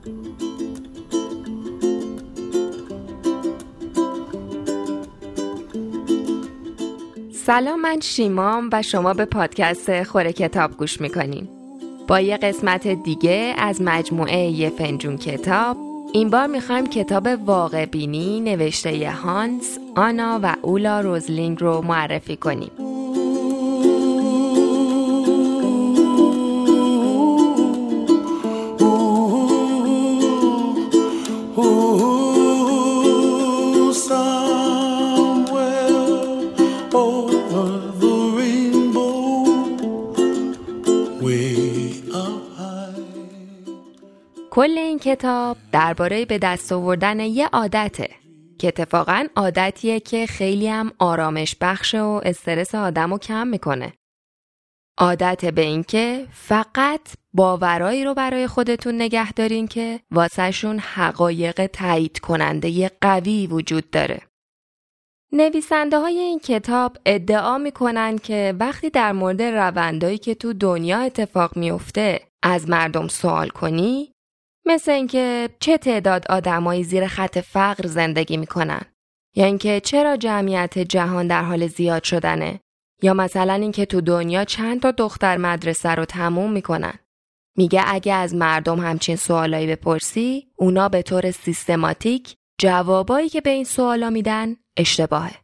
سلام من شیمام و شما به پادکست خوره کتاب گوش می‌کنین. با یه قسمت دیگه از مجموعه یه فنجون کتاب این بار می‌خوایم کتاب واقع بینی نوشته هانس، آنا و اولا روزلینگ رو معرفی کنیم. کل این کتاب درباره به دست آوردن یه عادته که اتفاقا عادتیه که خیلی هم آرامش بخش و استرس آدم رو کم می‌کنه. عادت به اینکه فقط باورایی رو برای خودتون نگه دارین که واسهشون حقایق تایید کننده قوی وجود داره. نویسنده های این کتاب ادعا می‌کنن که وقتی در مورد روندایی که تو دنیا اتفاق میفته از مردم سوال کنی مثل اینکه چه تعداد آدمایی زیر خط فقر زندگی می‌کنن یا اینکه چرا جمعیت جهان در حال زیاد شدنه یا مثلا اینکه تو دنیا چند تا دختر مدرسه رو تموم می‌کنن. میگه اگه از مردم همچین سوالایی بپرسی اونا به طور سیستماتیک جوابایی که به این سوالا میدن اشتباهه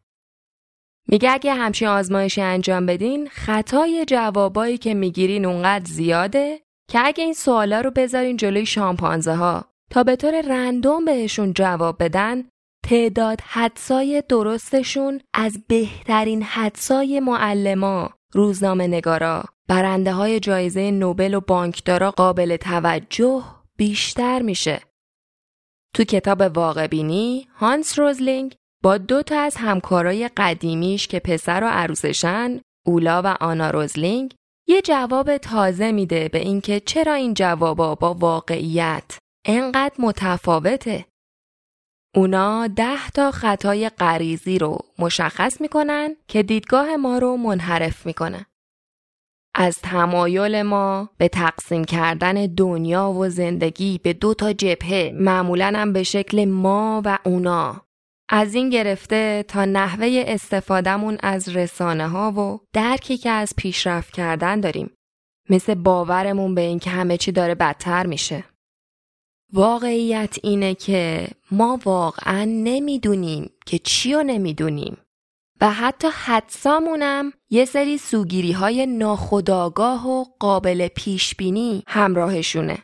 میگه اگه همچین آزمایشی انجام بدین خطای جوابایی که می‌گیرین اونقدر زیاده که اگه این سوالا رو بذارین جلوی شامپانزه ها تا به طور رندوم بهشون جواب بدن تعداد حدسای درستشون از بهترین حدسای معلما، روزنامه نگارا، برنده های جایزه نوبل و بانکدارا قابل توجه بیشتر میشه. تو کتاب واقع بینی هانس روزلینگ با دو تا از همکارای قدیمیش که پسر و عروسشن اولا و آنا روزلینگ یه جواب تازه میده به اینکه چرا این جوابا با واقعیت انقدر متفاوته. اونا ده تا خطای غریزی رو مشخص می‌کنن که دیدگاه ما رو منحرف می‌کنه. از تمایل ما به تقسیم کردن دنیا و زندگی به دو تا جبهه معمولا هم به شکل ما و اونا از این گرفته تا نحوه استفادهمون از رسانه ها و درکی که از پیشرفت کردن داریم. مثل باورمون به اینکه همه چی داره بدتر میشه. واقعیت اینه که ما واقعا نمی‌دونیم که چی رو نمی‌دونیم و حتی حدسامونم یه سری سوگیری های ناخداگاه و قابل پیش بینی همراهشونه.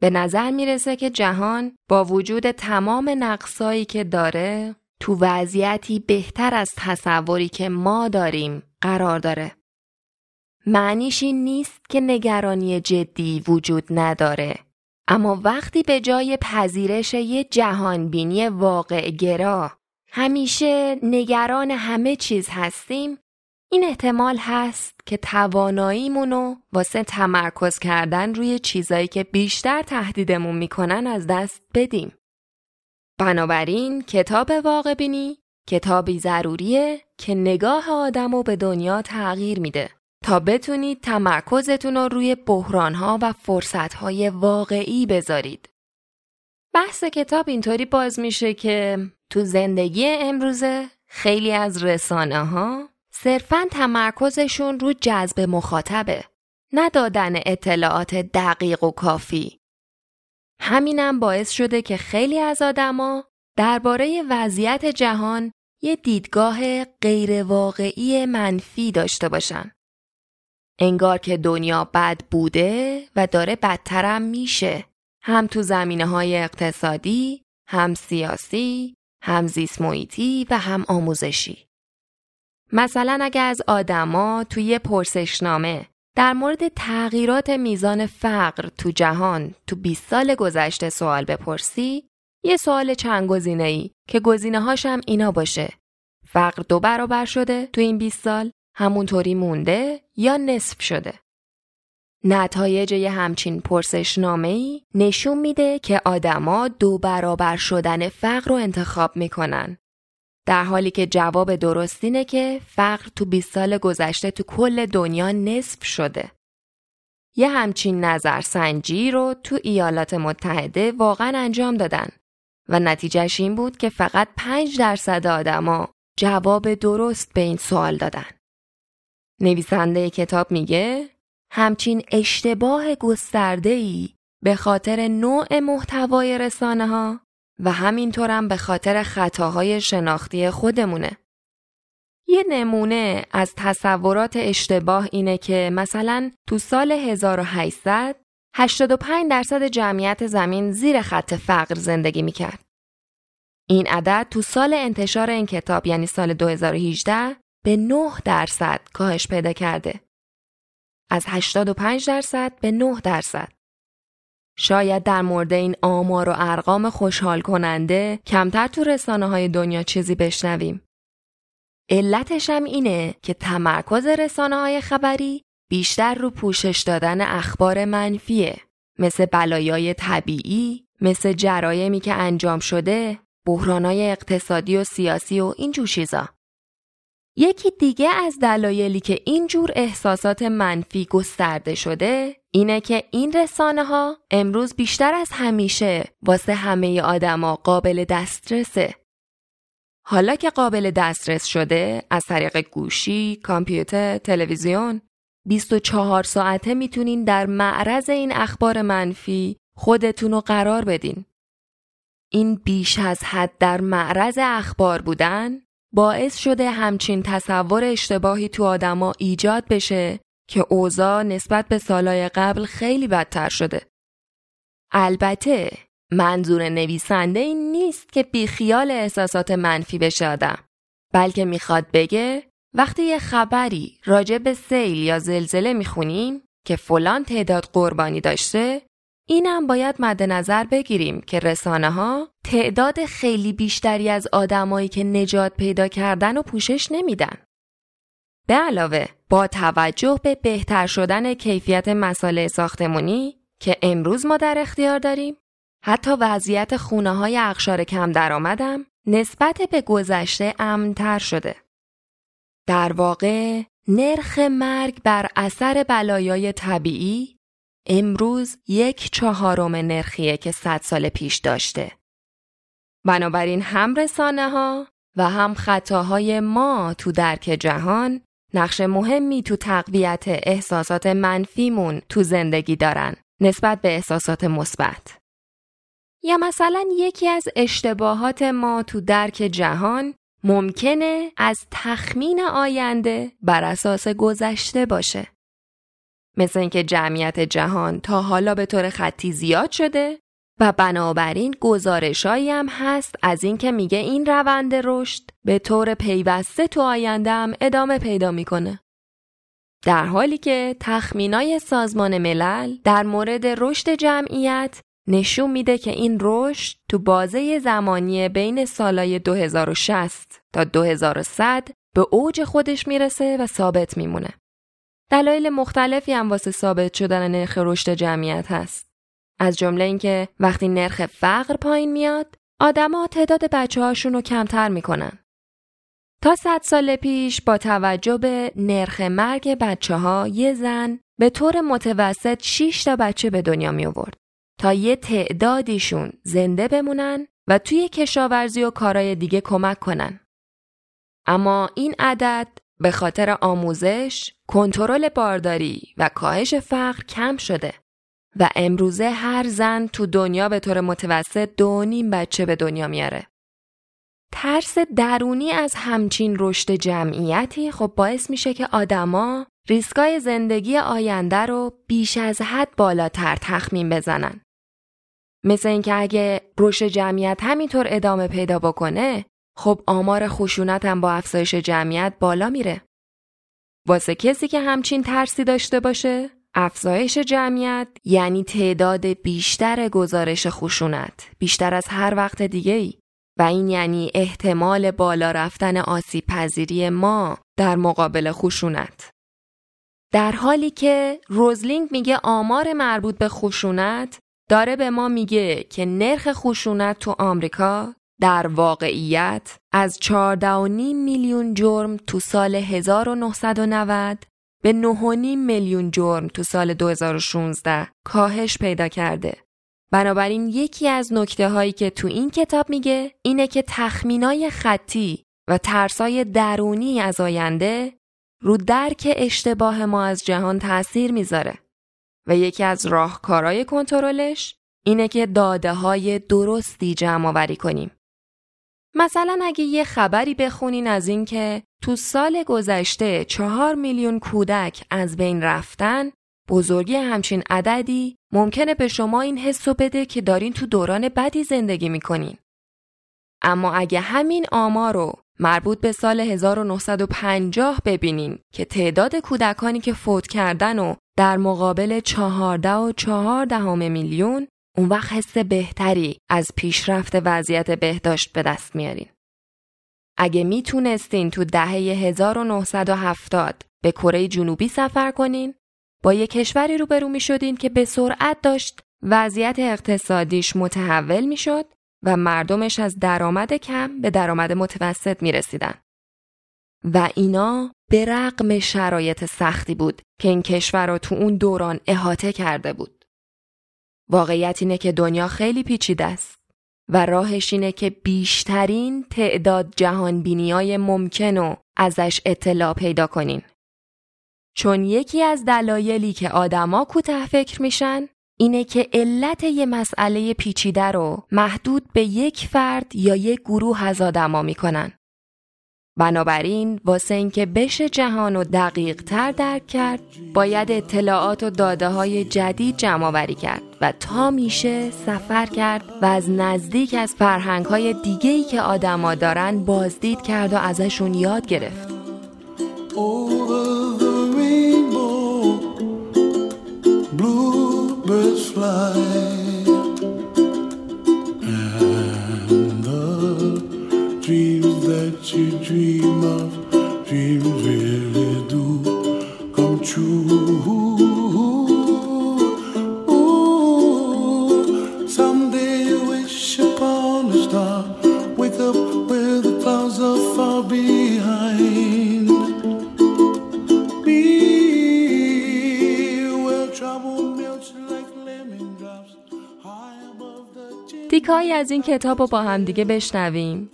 به نظر می‌رسه که جهان با وجود تمام نقصایی که داره تو وضعیتی بهتر از تصوری که ما داریم قرار داره. معنیش این نیست که نگرانی جدی وجود نداره. اما وقتی به جای پذیرش یه جهانبینی واقع گرا همیشه نگران همه چیز هستیم این احتمال هست که تواناییمونو واسه تمرکز کردن روی چیزایی که بیشتر تهدیدمون می‌کنن از دست بدیم. بنابراین کتاب واقع بینی کتابی ضروریه که نگاه آدم رو به دنیا تغییر میده تا بتونید تمرکزتون رو روی بحرانها و فرصتهای واقعی بذارید. بحث کتاب اینطوری باز میشه که تو زندگی امروزه خیلی از رسانه ها صرفا تمرکزشون رو جذب مخاطبه ندادن اطلاعات دقیق و کافی. همینم باعث شده که خیلی از آدما درباره وضعیت جهان یه دیدگاه غیرواقعی منفی داشته باشن. انگار که دنیا بد بوده و داره بدترم میشه. هم تو زمینه های اقتصادی، هم سیاسی، هم زیست و هم آموزشی. مثلا اگه از آدما توی پرسشنامه در مورد تغییرات میزان فقر تو جهان تو 20 سال گذشته سوال بپرسی یه سوال چند گزینه ای که گزینه هاشم اینا باشه فقر دو برابر شده تو این 20 سال همونطوری مونده یا نصف شده نتایج یه همچین پرسشنامه ای نشون میده که آدما دو برابر شدن فقر رو انتخاب می‌کنن در حالی که جواب درست اینه که فقر تو 20 سال گذشته تو کل دنیا نصف شده. یه همچین نظرسنجی رو تو ایالات متحده واقعا انجام دادن و نتیجهش این بود که فقط 5 درصد آدما جواب درست به این سوال دادن. نویسنده کتاب میگه همچین اشتباه گسترده ای به خاطر نوع محتوای رسانه ها و همینطورم به خاطر خطاهای شناختی خودمونه. یه نمونه از تصورات اشتباه اینه که مثلا تو سال 1800 85 درصد جمعیت زمین زیر خط فقر زندگی می‌کرد. این عدد تو سال انتشار این کتاب یعنی سال 2018 به 9 درصد کاهش پیدا کرده. از 85 درصد به 9 درصد. شاید در مورد این آمار و ارقام خوشحال کننده کمتر تو رسانه های دنیا چیزی بشنویم. علتش هم اینه که تمرکز رسانه های خبری بیشتر رو پوشش دادن اخبار منفیه مثل بلایای طبیعی، مثل جرایمی که انجام شده، بحرانای اقتصادی و سیاسی و این جور چیزا. یکی دیگه از دلایلی که اینجور احساسات منفی گسترده شده اینه که این رسانه ها امروز بیشتر از همیشه واسه همه آدما قابل دسترسه. حالا که قابل دسترس شده از طریق گوشی، کامپیوتر، تلویزیون 24 ساعته می‌تونین در معرض این اخبار منفی خودتون رو قرار بدین. این بیش از حد در معرض اخبار بودن باعث شده همچین تصور اشتباهی تو آدما ایجاد بشه که اوضاع نسبت به سالهای قبل خیلی بدتر شده. البته منظور نویسنده این نیست که بیخیال احساسات منفی بشه آدم بلکه می‌خواد بگه وقتی یه خبری راجع به سیل یا زلزله می‌خونیم که فلان تعداد قربانی داشته اینم باید مد نظر بگیریم که رسانه ها تعداد خیلی بیشتری از آدمایی که نجات پیدا کردن و پوشش نمیدن. به علاوه با توجه به بهتر شدن کیفیت مساله ساختمونی که امروز ما در اختیار داریم حتی وضعیت خونه های اقشار کم درآمدم نسبت به گذشته امنتر شده. در واقع نرخ مرگ بر اثر بلایای طبیعی امروز یک چهارم نرخیه که صد سال پیش داشته. بنابراین هم رسانه ها و هم خطاهای ما تو درک جهان نقش مهمی تو تقویت احساسات منفیمون تو زندگی دارن نسبت به احساسات مثبت. یا مثلا یکی از اشتباهات ما تو درک جهان ممکنه از تخمین آینده بر اساس گذشته باشه. مثل اینکه جمعیت جهان تا حالا به طور خطی زیاد شده و بنابراین گزارشایی هم هست از اینکه میگه این روند رشد به طور پیوسته تو آینده هم ادامه پیدا می‌کنه. در حالی که تخمینای سازمان ملل در مورد رشد جمعیت نشون میده که این رشد تو بازه زمانی بین سالای 2060 تا 2100 به اوج خودش می‌رسه و ثابت میمونه. دلایل مختلفی هم واسه ثابت شدن نرخ رشد جمعیت هست. از جمله اینکه وقتی نرخ فقر پایین میاد، آدما تعداد بچه هاشون رو کمتر می‌کنن. تا صد سال پیش با توجه به نرخ مرگ بچه ها یه زن به طور متوسط 6 تا بچه به دنیا می آورد تا یه تعدادیشون زنده بمونن و توی کشاورزی و کارهای دیگه کمک کنن. اما این عدد به خاطر آموزش، کنترل بارداری و کاهش فقر کم شده و امروزه هر زن تو دنیا به طور متوسط دو نیم بچه به دنیا میاره. ترس درونی از همچین رشد جمعیتی خب باعث میشه که آدما ریسکای زندگی آینده رو بیش از حد بالاتر تخمین بزنن. مثل اینکه اگه رشد جمعیت همینطور ادامه پیدا بکنه خب آمار خشونت هم با افزایش جمعیت بالا میره. واسه کسی که همچین ترسی داشته باشه افزایش جمعیت یعنی تعداد بیشتر گزارش خشونت بیشتر از هر وقت دیگه ای و این یعنی احتمال بالا رفتن آسیب پذیری ما در مقابل خشونت. در حالی که روزلینگ میگه آمار مربوط به خشونت داره به ما میگه که نرخ خشونت تو آمریکا در واقعیت از 14.5 میلیون جرم تو سال 1990 به 9.5 میلیون جرم تو سال 2016 کاهش پیدا کرده. بنابراین یکی از نکته هایی که تو این کتاب میگه اینه که تخمینای خطی و ترسای درونی از آینده رو درک اشتباه ما از جهان تاثیر می‌ذاره و یکی از راهکارهای کنترلش اینه که داده های درستی جمع آوری کنیم. مثلا اگه یه خبری بخونین از اینکه تو سال گذشته چهار میلیون کودک از بین رفتن بزرگی همچین عددی ممکنه به شما این حسو بده که دارین تو دوران بدی زندگی می‌کنین. اما اگه همین آمار رو مربوط به سال 1950 ببینین که تعداد کودکانی که فوت کردن و در مقابل 14 و 14 میلیون اون وقت حس بهتری از پیشرفت وضعیت بهداشت به دست میارین. اگه می‌تونستین تو دهه 1970 به کره جنوبی سفر کنین با یک کشوری روبرو می شدین که به سرعت داشت وضعیت اقتصادیش متحول می شد و مردمش از درآمد کم به درآمد متوسط می رسیدن. و اینا به رغم شرایط سختی بود که این کشور رو تو اون دوران احاطه کرده بود. واقعیت اینه که دنیا خیلی پیچیده است و راهش اینه که بیشترین تعداد جهان های ممکن و ازش اطلاع پیدا کنین. چون یکی از دلایلی که آدما کوتاه فکر میشن اینه که علت یه مسئله پیچیده رو محدود به یک فرد یا یک گروه از آدما می‌کنن. بنابراین واسه اینکه بشه جهان رو دقیق تر درک کرد باید اطلاعات و داده های جدید جمع آوری کرد و تا میشه سفر کرد و از نزدیک از فرهنگ های دیگه که آدما دارن بازدید کرد و ازشون یاد گرفت. تیکایی از این کتاب رو با هم دیگه بشنویم.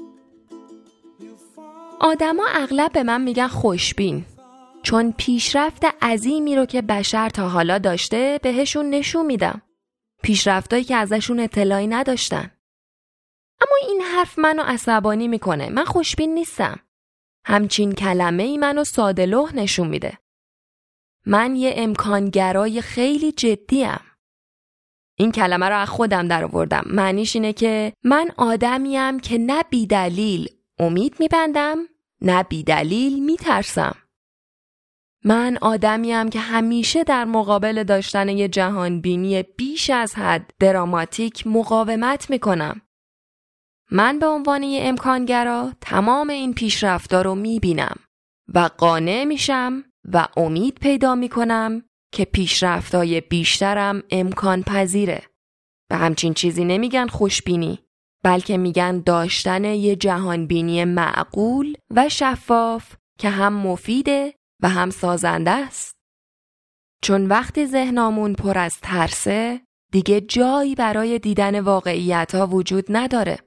آدما اغلب به من میگن خوشبین چون پیشرفت عظیمی رو که بشر تا حالا داشته بهشون نشون میدم. پیشرفتایی که ازشون اطلاعی نداشتن. اما این حرف منو عصبانی می‌کنه. من خوشبین نیستم. همچین کلمه ای منو ساده نشون میده. من یه امکانگرای خیلی جدیم این کلمه رو از خودم در آوردم معنیش اینه که من آدمیم که نه بیدلیل امید میبندم نه بیدلیل میترسم. من آدمیم که همیشه در مقابل داشتن یه جهان بینی بیش از حد دراماتیک مقاومت می‌کنم. من به عنوان یه امکانگرا تمام این پیشرفتار رو می‌بینم و قانع میشم و امید پیدا می‌کنم که پیشرفتای بیشترم امکان پذیره. به همچین چیزی نمیگن خوشبینی بلکه میگن داشتن یه جهانبینی معقول و شفاف که هم مفیده و هم سازنده است. چون وقتی ذهنامون پر از ترسه دیگه جایی برای دیدن واقعیت ها وجود نداره.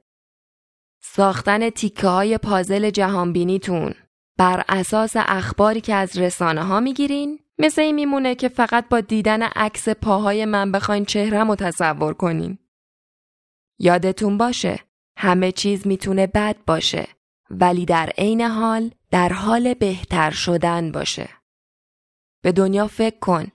ساختن تیکه های پازل جهانبینیتون بر اساس اخباری که از رسانه ها می‌گیرین مثل این میمونه که فقط با دیدن عکس پاهای من بخواین چهرم رو تصور کنین. یادتون باشه همه چیز می‌تونه بد باشه ولی در عین حال در حال بهتر شدن باشه. به دنیا فکر کن.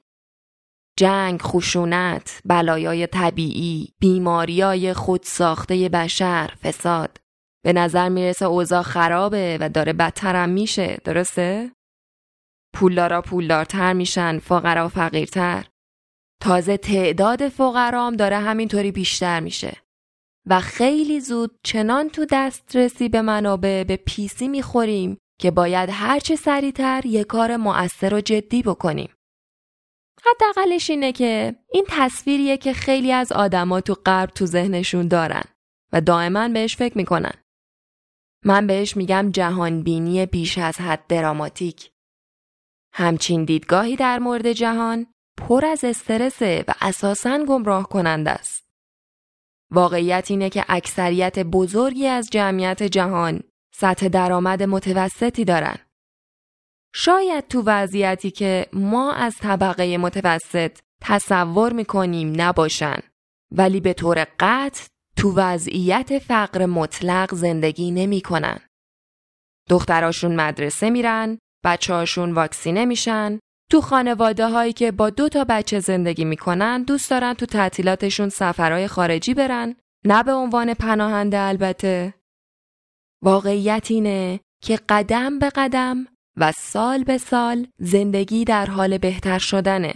جنگ، خشونت، بلایای طبیعی، بیماریای خودساخته بشر، فساد. به نظر می‌رسه اوضاع خرابه و داره بدترم میشه، درسته؟ پولدارا پولدارتر میشن فقرا فقیرتر تازه تعداد فقرام داره همینطوری بیشتر میشه و خیلی زود چنان تو دسترسی به منابع به پیسی می‌خوریم که باید هرچه سریعتر یه کار مؤثر و جدی بکنیم. حداقلش اینه که این تصویریه که خیلی از آدما تو غرب تو ذهنشون دارن و دائما بهش فکر می‌کنن. من بهش میگم جهانبینی بیش از حد دراماتیک همچین دیدگاهی در مورد جهان پر از استرسه و اساساً گمراه کننده است. واقعیت اینه که اکثریت بزرگی از جمعیت جهان سطح درآمد متوسطی دارن. شاید تو وضعیتی که ما از طبقه متوسط تصور می‌کنیم نباشن ولی به طور قطع تو وضعیت فقر مطلق زندگی نمی‌کنن. دختراشون مدرسه میرن، بچه هاشون واکسینه میشن، تو خانواده هایی که با دو تا بچه زندگی می‌کنن دوست دارن تو تعطیلاتشون سفرهای خارجی برن. نه به عنوان پناهنده البته. واقعیت اینه که قدم به قدم و سال به سال زندگی در حال بهتر شدنه.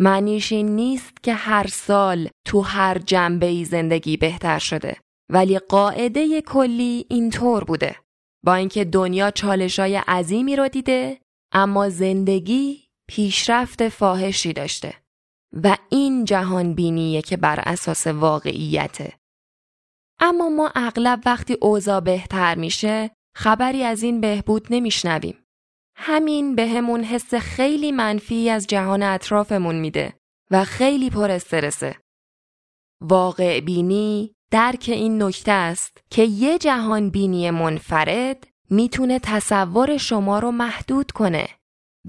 معنیش این نیست که هر سال تو هر جنبه ای زندگی بهتر شده ولی قاعده کلی اینطور بوده. با اینکه دنیا چالشای عظیمی رو دیده اما زندگی پیشرفت فاحشی داشته و این جهان بینیه که بر اساس واقعیته. اما ما اغلب وقتی اوضاع بهتر میشه خبری از این بهبود نمیشنویم. همین به همون حس خیلی منفی از جهان اطرافمون میده و خیلی پر استرسه. واقع بینی درک این نکته است که یه جهان بینی منفرد می‌تونه تصور شما رو محدود کنه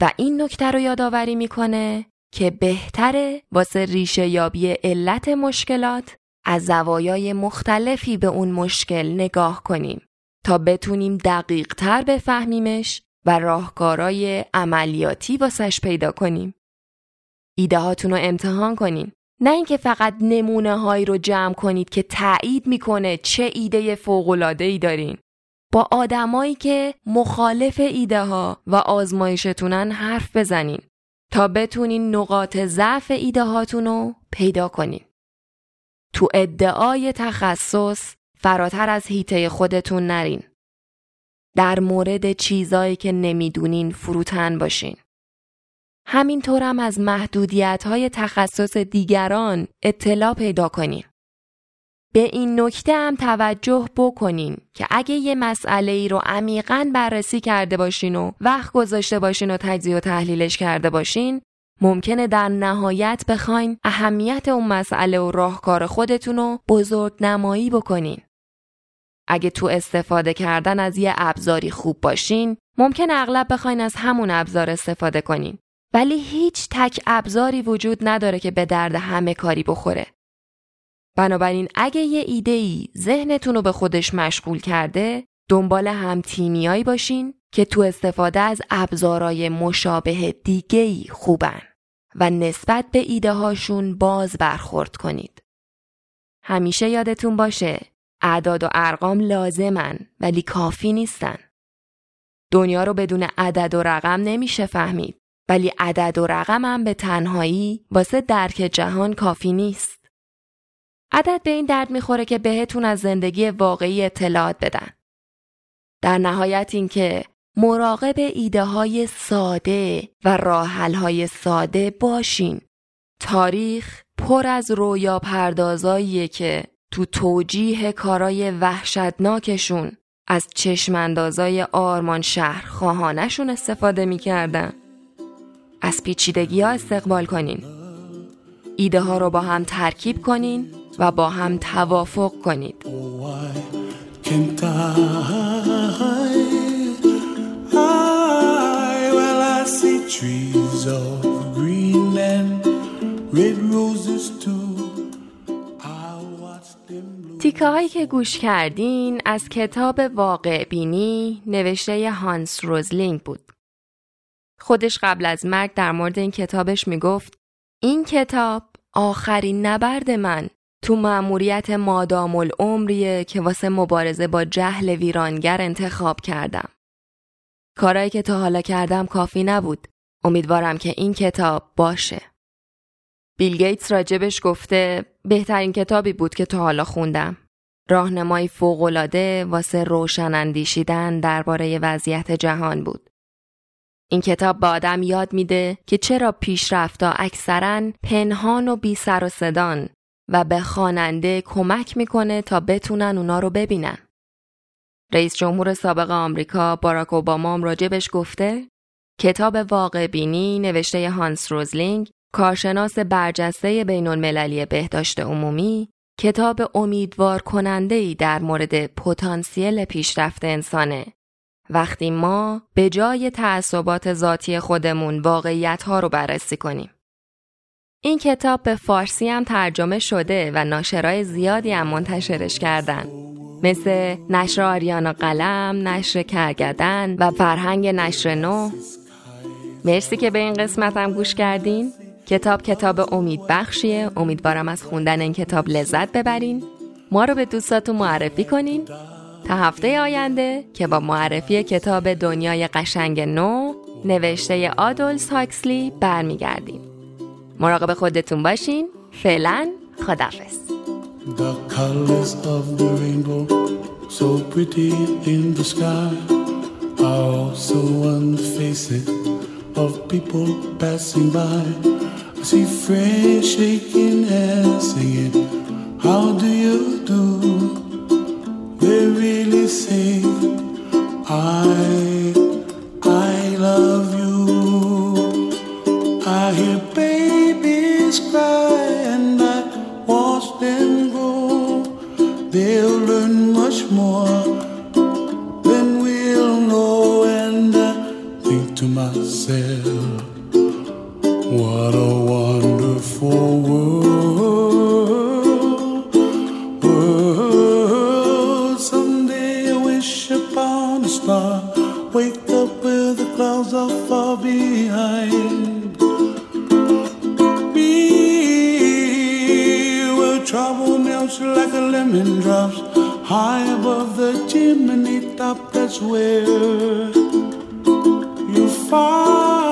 و این نکته رو یادآوری می‌کنه که بهتره واسه ریشه یابی علت مشکلات از زوایای مختلفی به اون مشکل نگاه کنیم تا بتونیم دقیق تر بفهمیمش و راهکارای عملیاتی واسش پیدا کنیم. ایده هاتون رو امتحان کنین. نه اینکه فقط نمونه هایی رو جمع کنید که تایید می‌کنه چه ایده فوقلاده ای دارین. با آدمایی که مخالف ایده ها و آزمایشتونن حرف بزنین تا بتونین نقاط ضعف ایده هاتون رو پیدا کنین. تو ادعای تخصص فراتر از هیته خودتون نرین. در مورد چیزایی که نمی‌دونین فروتن باشین. همینطورم از محدودیت های تخصص دیگران اطلاع پیدا کنین. به این نکته هم توجه بکنین که اگه یه مسئله ای رو عمیقا بررسی کرده باشین و وقت گذاشته باشین و تجزیه و تحلیلش کرده باشین ممکنه در نهایت بخواین اهمیت اون مسئله و راهکار خودتون رو بزرگ نمایی بکنین. اگه تو استفاده کردن از یه ابزاری خوب باشین ممکن اغلب بخواین از همون ابزار استفاده کنین. ولی هیچ تک ابزاری وجود نداره که به درد همه کاری بخوره. بنابراین اگه یه ایده ای ذهنتون رو به خودش مشغول کرده دنبال هم تیمیایی باشین که تو استفاده از ابزارهای مشابه دیگه خوبن و نسبت به ایده هاشون باز برخورد کنید. همیشه یادتون باشه اعداد و ارقام لازمن ولی کافی نیستن. دنیا رو بدون عدد و رقم نمیشه فهمید ولی عدد و رقم هم به تنهایی واسه درک جهان کافی نیست. عدد به این درد می‌خوره که بهتون از زندگی واقعی اطلاعات بدن. در نهایت اینکه مراقب ایده های ساده و راحل های ساده باشین. تاریخ پر از رویا پردازاییه که تو توجیه کارای وحشتناکشون از چشماندازای آرمان شهر خواهانشون استفاده می‌کردن. از پیچیدگی ها استقبال کنین. ایده ها رو با هم ترکیب کنین و با هم توافق کنید تیکه هایی که گوش کردین از کتاب واقع بینی نوشته هانس روزلینگ بود. خودش قبل از مرگ در مورد این کتابش می‌گفت این کتاب آخرین نبرد من تو مأموریت مادام العمریه که واسه مبارزه با جهل ویرانگر انتخاب کردم. کارایی که تا حالا کردم کافی نبود. امیدوارم که این کتاب باشه. بیل گیتس راجبش گفته بهترین کتابی بود که تا حالا خوندم. راهنمایی فوقالعاده واسه روشن اندیشیدن درباره وضعیت جهان بود. این کتاب به آدم یاد میده که چرا پیشرفتا اکثرا پنهان و بی سر و صدان و به خواننده کمک می‌کنه تا بتونن اونا رو ببینن. رئیس جمهور سابق آمریکا باراک اوباما هم راجبش گفته کتاب واقع بینی نوشته هانس روزلینگ کارشناس برجسته بین المللی بهداشت عمومی کتاب امیدوار کننده ای در مورد پتانسیل پیشرفت انسانه. وقتی ما به جای تعصبات ذاتی خودمون واقعیت ها رو بررسی کنیم. این کتاب به فارسی هم ترجمه شده و ناشرای زیادی هم منتشرش کردن. مثل نشر آریانا قلم، نشر کرگدن و فرهنگ نشر نو. مرسی که به این قسمت هم گوش کردین. کتاب کتاب امید بخشیه امیدوارم از خوندن این کتاب لذت ببرین ما رو به دوستاتون معرفی کنین تا هفته آینده که با معرفی کتاب دنیای قشنگ نو نوشته آدولس هاکسلی برمیگردیم مراقب خودتون باشین فعلا خدافز The see friends shaking hands singing, How do you do? They really say, I, I High above the chimney top, that's where you find